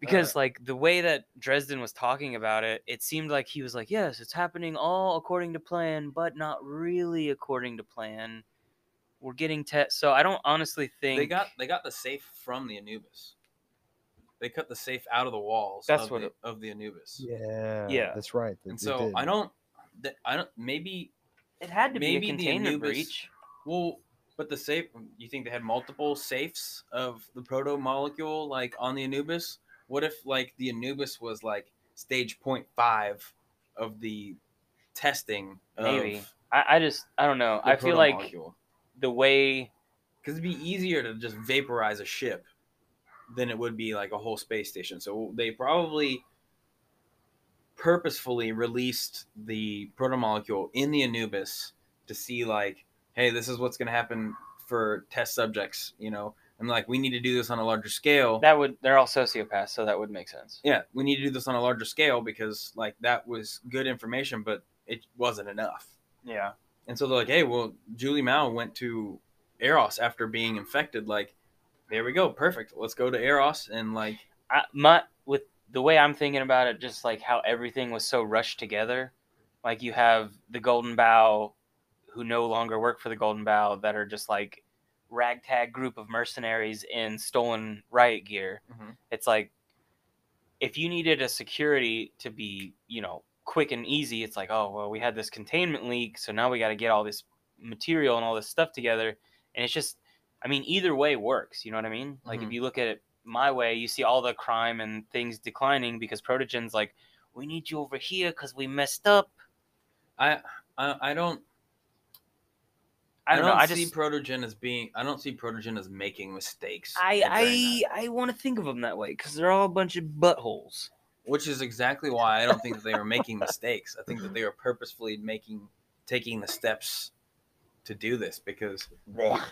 Because uh, like the way that Dresden was talking about it, it seemed like he was like, "Yes, it's happening all according to plan, but not really according to plan. We're getting test." So I don't honestly think They got they got the safe from the Anubis. They cut the safe out of the walls. That's of what the, it- of the Anubis. Yeah, Yeah. that's right. they- And so did. I don't. I don't. Maybe. it had to maybe be a the containment Anubis- breach. Well, but the safe. You think they had multiple safes of the proto molecule like on the Anubis? What if like the Anubis was like stage 0.5 of the testing? Of Maybe. I, I just I don't know. I feel like the way because it'd be easier to just vaporize a ship than it would be like a whole space station. So they probably purposefully released the protomolecule in the Anubis to see like, hey, this is what's going to happen for test subjects, you know, and like we need to do this on a larger scale. that would they're all sociopaths, so that would make sense. yeah, we need to do this on a larger scale because like that was good information, but it wasn't enough. Yeah. And so they're like, hey, well, Julie Mao went to Eros after being infected. Like, there we go, perfect. Let's go to Eros and like, I, my with the way I'm thinking about it, just like how everything was so rushed together. Like you have the Golden Bough, who no longer work for the Golden Bough, that are just like ragtag group of mercenaries in stolen riot gear. Mhm. It's like if you needed a security to be, you know, quick and easy, it's like, oh well, we had this containment leak, so now we got to get all this material and all this stuff together, and it's just, I mean, either way works. You know what I mean? Like if Mhm. you look at it my way, you see all the crime and things declining because Protogen's like, we need you over here because we messed up. I, I, I don't, I don't, know. I see just, Protogen as being, I don't see Protogen as making mistakes. I, I, I want to think of them that way because they're all a bunch of buttholes. which is exactly why I don't think that they were making mistakes. I think that they were purposefully making, taking the steps to do this because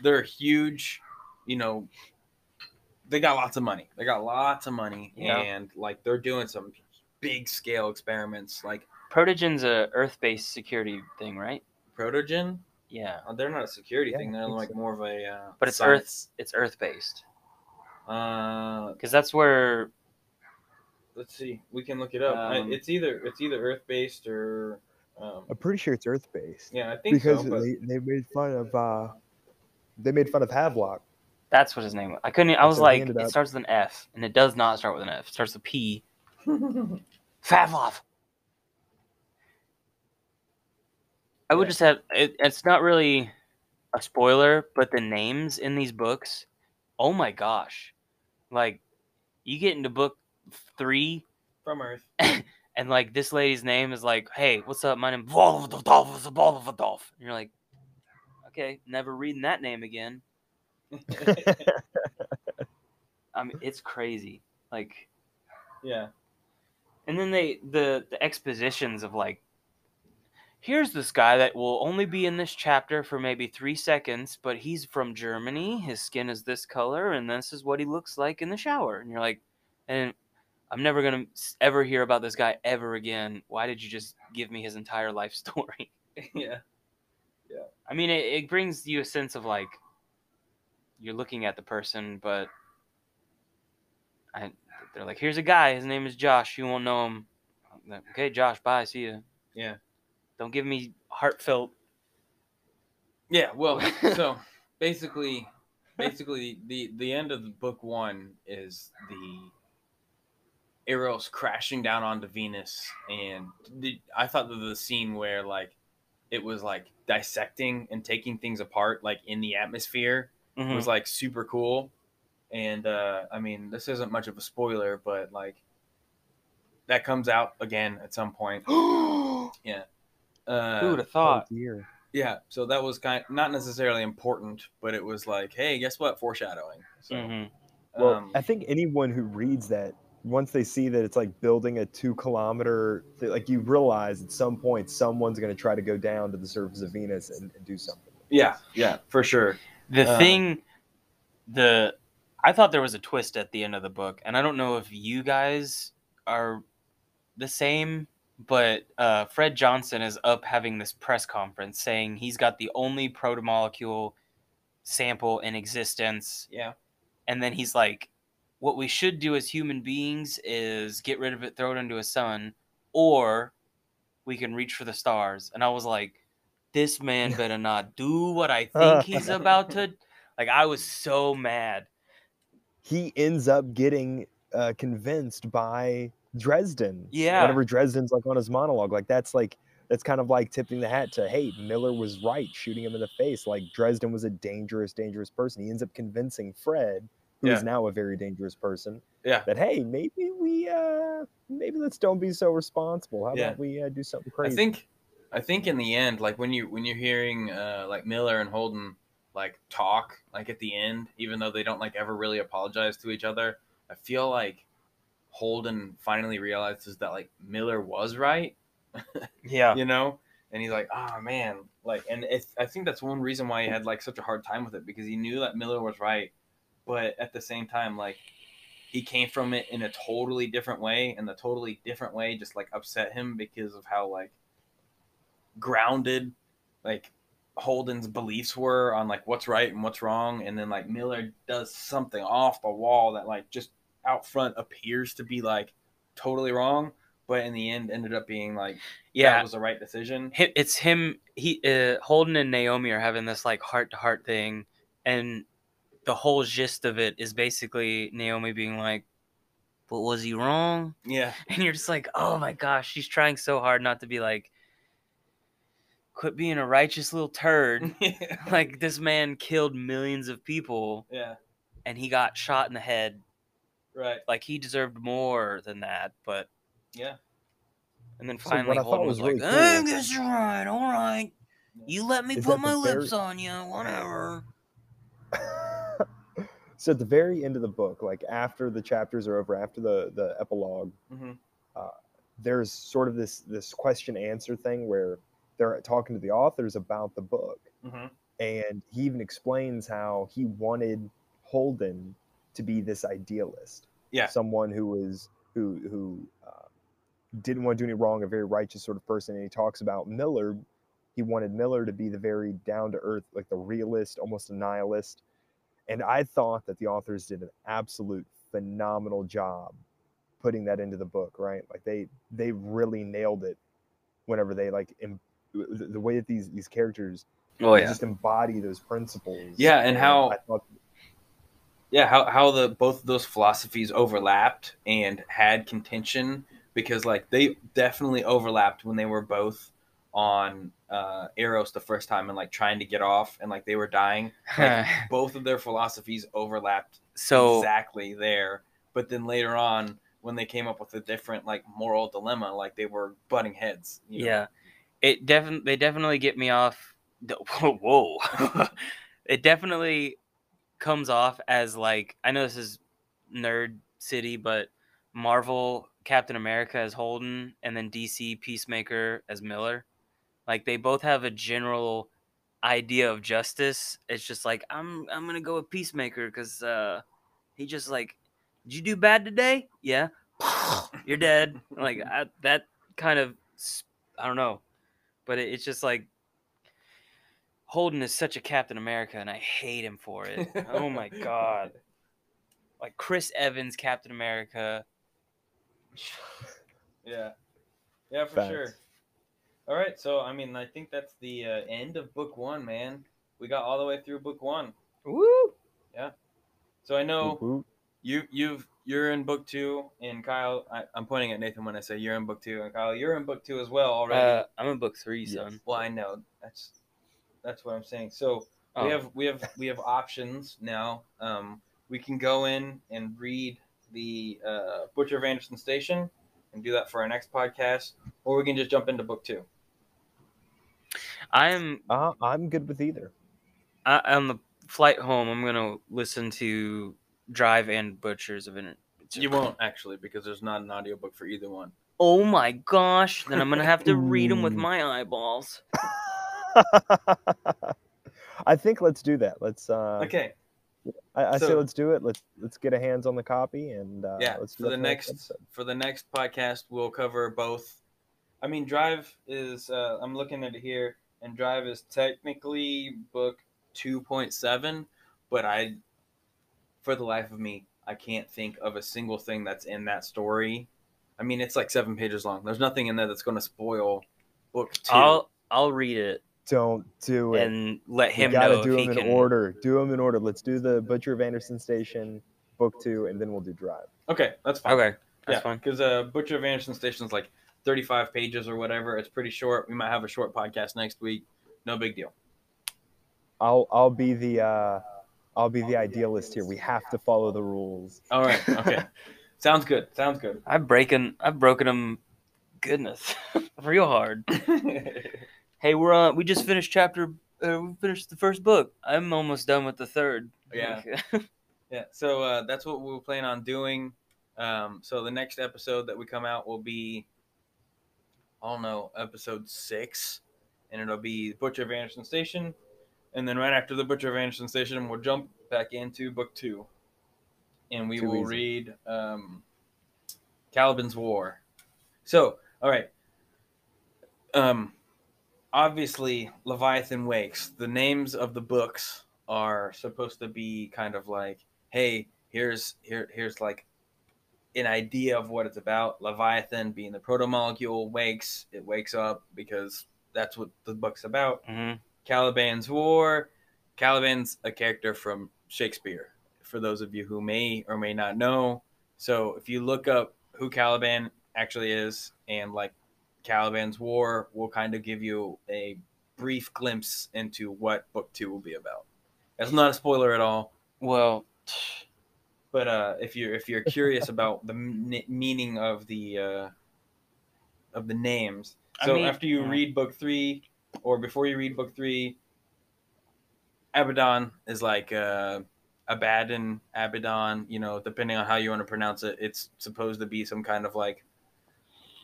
they're huge, you know, they got lots of money. They got lots of money Yeah. and like they're doing some big scale experiments like Protogen's a Earth-based security thing, right? Protogen. Yeah, Uh, They're not a security Yeah, thing. They're like so. more of a uh, but it's science- Earth. It's Earth-based Uh, because that's where let's see. We can look it up. I- Um, it's either it's either Earth based or um, I'm pretty sure it's Earth based yeah, I think because so. But they, they made fun of uh, they made fun of Havelock. that's what his name was. I couldn't. I was what I like, it up- starts with an F, and it does not start with an F. It starts with a P. Favlov. I would just have. It, it's not really a spoiler, but the names in these books, oh my gosh, like you get into book three, from Earth. and like this lady's name is like, "Hey, what's up? My name Volvodolf." And you're like, "Okay, never reading that name again." I mean, it's crazy. Like, yeah, and then they the the expositions of like, here's this guy that will only be in this chapter for maybe three seconds, but he's from Germany. His skin is this color, and this is what he looks like in the shower. And you're like, and I'm never gonna ever hear about this guy ever again. Why did you just give me his entire life story? yeah, Yeah. I mean, it, it brings you a sense of like you're looking at the person, but I, they're like, "Here's a guy. His name is Josh. You won't know him." Like, okay, Josh. Bye. See you. yeah, Don't give me heartfelt. yeah. Well, so basically, basically, the the end of the book one is the Eros crashing down onto Venus, and the, I thought that the scene where like it was like dissecting and taking things apart, like in the atmosphere, Mhm. was like super cool. And uh, I mean, this isn't much of a spoiler, but like that comes out again at some point. yeah. Uh, Who would have thought? Oh, dear. yeah. So that was kind of, not necessarily important, but it was like, hey, guess what? Foreshadowing. So, Mhm. Well, um, I think anyone who reads that, once they see that it's like building a two kilometer, th- like you realize at some point someone's going to try to go down to the surface of Venus and, and do something. yeah, yeah, for sure. The Uh, thing, the I thought there was a twist at the end of the book, and I don't know if you guys are the same, but uh, Fred Johnson is up having this press conference saying he's got the only protomolecule sample in existence, Yeah. and then he's like, what we should do as human beings is get rid of it, throw it into a sun, or we can reach for the stars. And I was like, this man better not do what I think he's about to. Like, I was so mad. he ends up getting uh, convinced by Dresden. Yeah. Whenever Dresden's like on his monologue, like that's like that's kind of like tipping the hat to hey, Miller was right, shooting him in the face. Like Dresden was a dangerous, dangerous person. He ends up convincing Fred, who is Yeah. now a very dangerous person, Yeah. that hey, maybe we uh maybe let's don't be so responsible. How Yeah. about we uh, do something crazy? I think I think in the end, like when you when you're hearing uh, like Miller and Holden like talk like at the end, even though they don't like ever really apologize to each other, I feel like Holden finally realizes that like Miller was right, Yeah. you know, and he's like, oh man, like, and it's, I think that's one reason why he had like such a hard time with it because he knew that Miller was right, but at the same time, like. He came from it in a totally different way, and the totally different way just like upset him because of how like grounded like Holden's beliefs were on like what's right and what's wrong, and then like Miller does something off the wall that like just out front appears to be like totally wrong, but in the end ended up being like Yeah. that was the right decision. It's him he uh, holden and naomi are having this like heart to heart thing and the whole gist of it is basically naomi being like but was he wrong? Yeah, and you're just like oh my gosh she's trying so hard not to be like quit being a righteous little turd. Like this man killed millions of people yeah, and he got shot in the head right, like he deserved more than that but yeah, and then finally what I thought holden was, was like really i guess you're right all right. You let me Is put my the lips very- on you whatever. So at the very end of the book, like after the chapters are over, after the the epilogue, hmm there's sort of this this question answer thing where they're talking to the authors about the book. Hmm and he even explains how he wanted holden to be this idealist. Yeah. someone who was who who uh, didn't want to do any wrong a very righteous sort of person. And he talks about miller. He wanted miller to be the very down to earth like the realist almost a nihilist. And i thought that the authors did an absolute phenomenal job putting that into the book right? Like they they really nailed it whenever they like em- the, way that these these characters oh just embody those principles. Yeah, and how- i thought yeah how, how the both of those philosophies overlapped and had contention because like they definitely overlapped when they were both on uh eros the first time and like trying to get off and like they were dying. Like, both of their philosophies overlapped so exactly there but then later on when they came up with a different like moral dilemma like they were butting heads you know? yeah. It definitely they definitely get me off the- whoa. It definitely comes off as like i know this is nerd city but marvel captain america as holden and then dc peacemaker as miller. Like they both have a general idea of justice. It's just like i'm i'm gonna go with peacemaker because uh he just like did you do bad today? Yeah. You're dead. Like I, that kind of I don't know. But it, it's just like Holden is such a Captain America, and I hate him for it. oh my god! Like Chris Evans, Captain America. Yeah, yeah, for Facts. sure. All right, so I mean, I think that's the uh, end of book one, man. We got all the way through book one. Woo! Yeah. So I know Woot woot. you you've you're in book two, and Kyle, I, I'm pointing at Nathan when I say you're in book two, and Kyle, you're in book two as well already. Uh, I'm in book three, Yes. son. well, I know that's that's what I'm saying. So Oh. we have we have we have options now. Um, we can go in and read the uh, Butcher of Anderson Station and do that for our next podcast, or we can just jump into book two. I'm Uh, i'm good with either I, on the flight home. I'm gonna listen to Drive and Butchers of Inter. You won't actually because there's not an audiobook for either one. Oh my gosh! Then I'm gonna have to read them with my eyeballs. i think let's do that let's uh Okay, I, I say let's do it let's let's get a hands on the copy and uh yeah. let's For the next episode. for the next podcast, we'll cover both. I mean, Drive is. Uh, I'm looking at it here, and Drive is technically book two point seven, but I, for the life of me, I can't think of a single thing that's in that story. I mean, it's like seven pages long. There's nothing in there that's going to spoil book 2 I'll I'll read it Don't do it. and let him you him gotta know do if he them in can. order. Do them in order. Let's do the Butcher of Anderson Station, book two, and then we'll do Drive. okay, that's fine. Okay, that's yeah, fine. Because uh, Butcher of Anderson Station is like 35 pages or whatever. It's pretty short. We might have a short podcast next week. No big deal. I'll I'll be the uh, I'll be the idealist here. We have to follow the rules. All right. Okay. Sounds good. Sounds good. I've broken I've broken him. Goodness, real hard. Hey, we're on. We just finished chapter. Uh, we finished the first book. I'm almost done with the third. Yeah. Yeah, so uh, that's what we'll plan on doing. Um, so the next episode that we come out will be, I don't know, episode six, and it'll be Butcher of Anderson Station, and then right after the Butcher of Anderson Station, we'll jump back into book two, and we Too will easy. read um, Caliban's War. So, all right. Um, obviously, Leviathan Wakes. The names of the books are supposed to be kind of like, hey, here's here here's like an idea of what it's about. Leviathan being the proto molecule wakes, it wakes up because that's what the book's about. hmm Caliban's War. Caliban's a character from Shakespeare, for those of you who may or may not know. So if you look up who Caliban actually is and like Caliban's War, will kind of give you a brief glimpse into what book two will be about. That's not a spoiler at all. Well, But uh, if you're if you're curious about the m- meaning of the uh, of the names, I so mean- after you yeah. read book three, or before you read book three, Abaddon is like uh, Abaddon, Abaddon. You know, depending on how you want to pronounce it, it's supposed to be some kind of like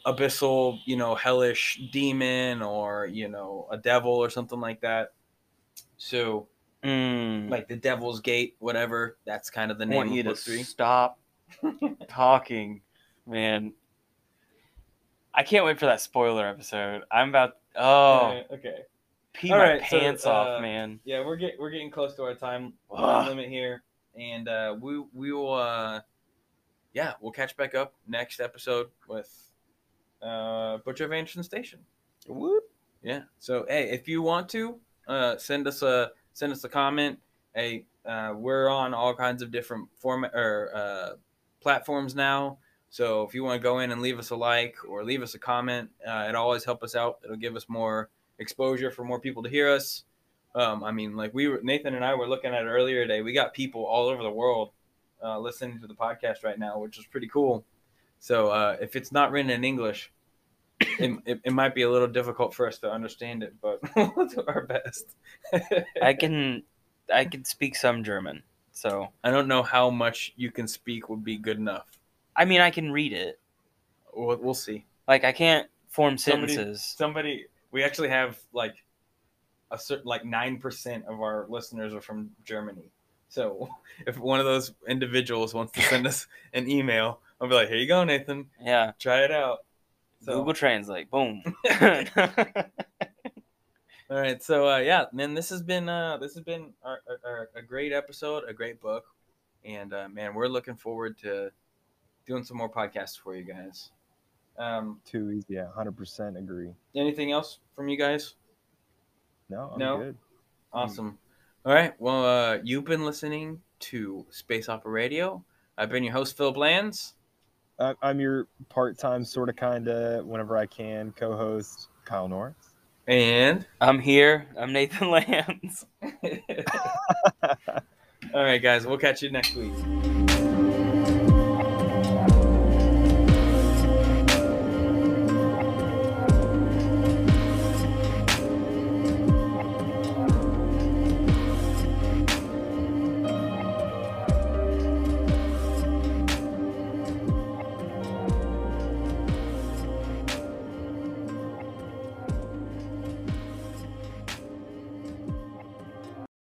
abyssal, you know, hellish demon, or you know, a devil or something like that. So, mm, like the Devil's Gate, whatever. That's kind of the I name want of you to three. stop talking, man. I can't wait for that spoiler episode. I'm about. Oh, Yeah, okay. pee All my right, so, pants uh, off, man. Yeah, we're get we're getting close to our time limit here, and uh, we we will uh, yeah, we'll catch back up next episode with uh, Butcher of Anderson Station. Whoop. Yeah. So hey, if you want to uh, send us a send us a comment. Hey, uh, we're on all kinds of different format or uh, platforms now. So if you want to go in and leave us a like or leave us a comment, uh, it always help us out. It'll give us more exposure for more people to hear us. Um, I mean, like we were Nathan and I were looking at it earlier today. We got people all over the world uh, listening to the podcast right now, which is pretty cool. So uh, if it's not written in English, it, it, it might be a little difficult for us to understand it, but we'll do our best. I can, I can speak some German, so I don't know how much you can speak would be good enough. I mean I can read it. We'll, we'll see. Like I can't form Somebody- sentences. Somebody, we actually have like a certain like nine percent of our listeners are from Germany. So if one of those individuals wants to send us an email, I'll be like, "Here you go, Nathan. Yeah, Try it out." So, Google Translate. Boom. All right, so uh, yeah, man, this has been uh, this has been our, our, our, a great episode, a great book, and uh, man, we're looking forward to doing some more podcasts for you guys. Um, Too easy. Yeah, hundred percent agree. anything else from you guys? No, I'm No? good. Awesome. All right, well, uh, you've been listening to Space Opera Radio. I've been your host, Phil Lands. I- I'm your part-time, sort of, kind of, whenever I can, co-host Kyle Norris. And I'm here. I'm Nathan Lance. all right, guys, we'll catch you next week.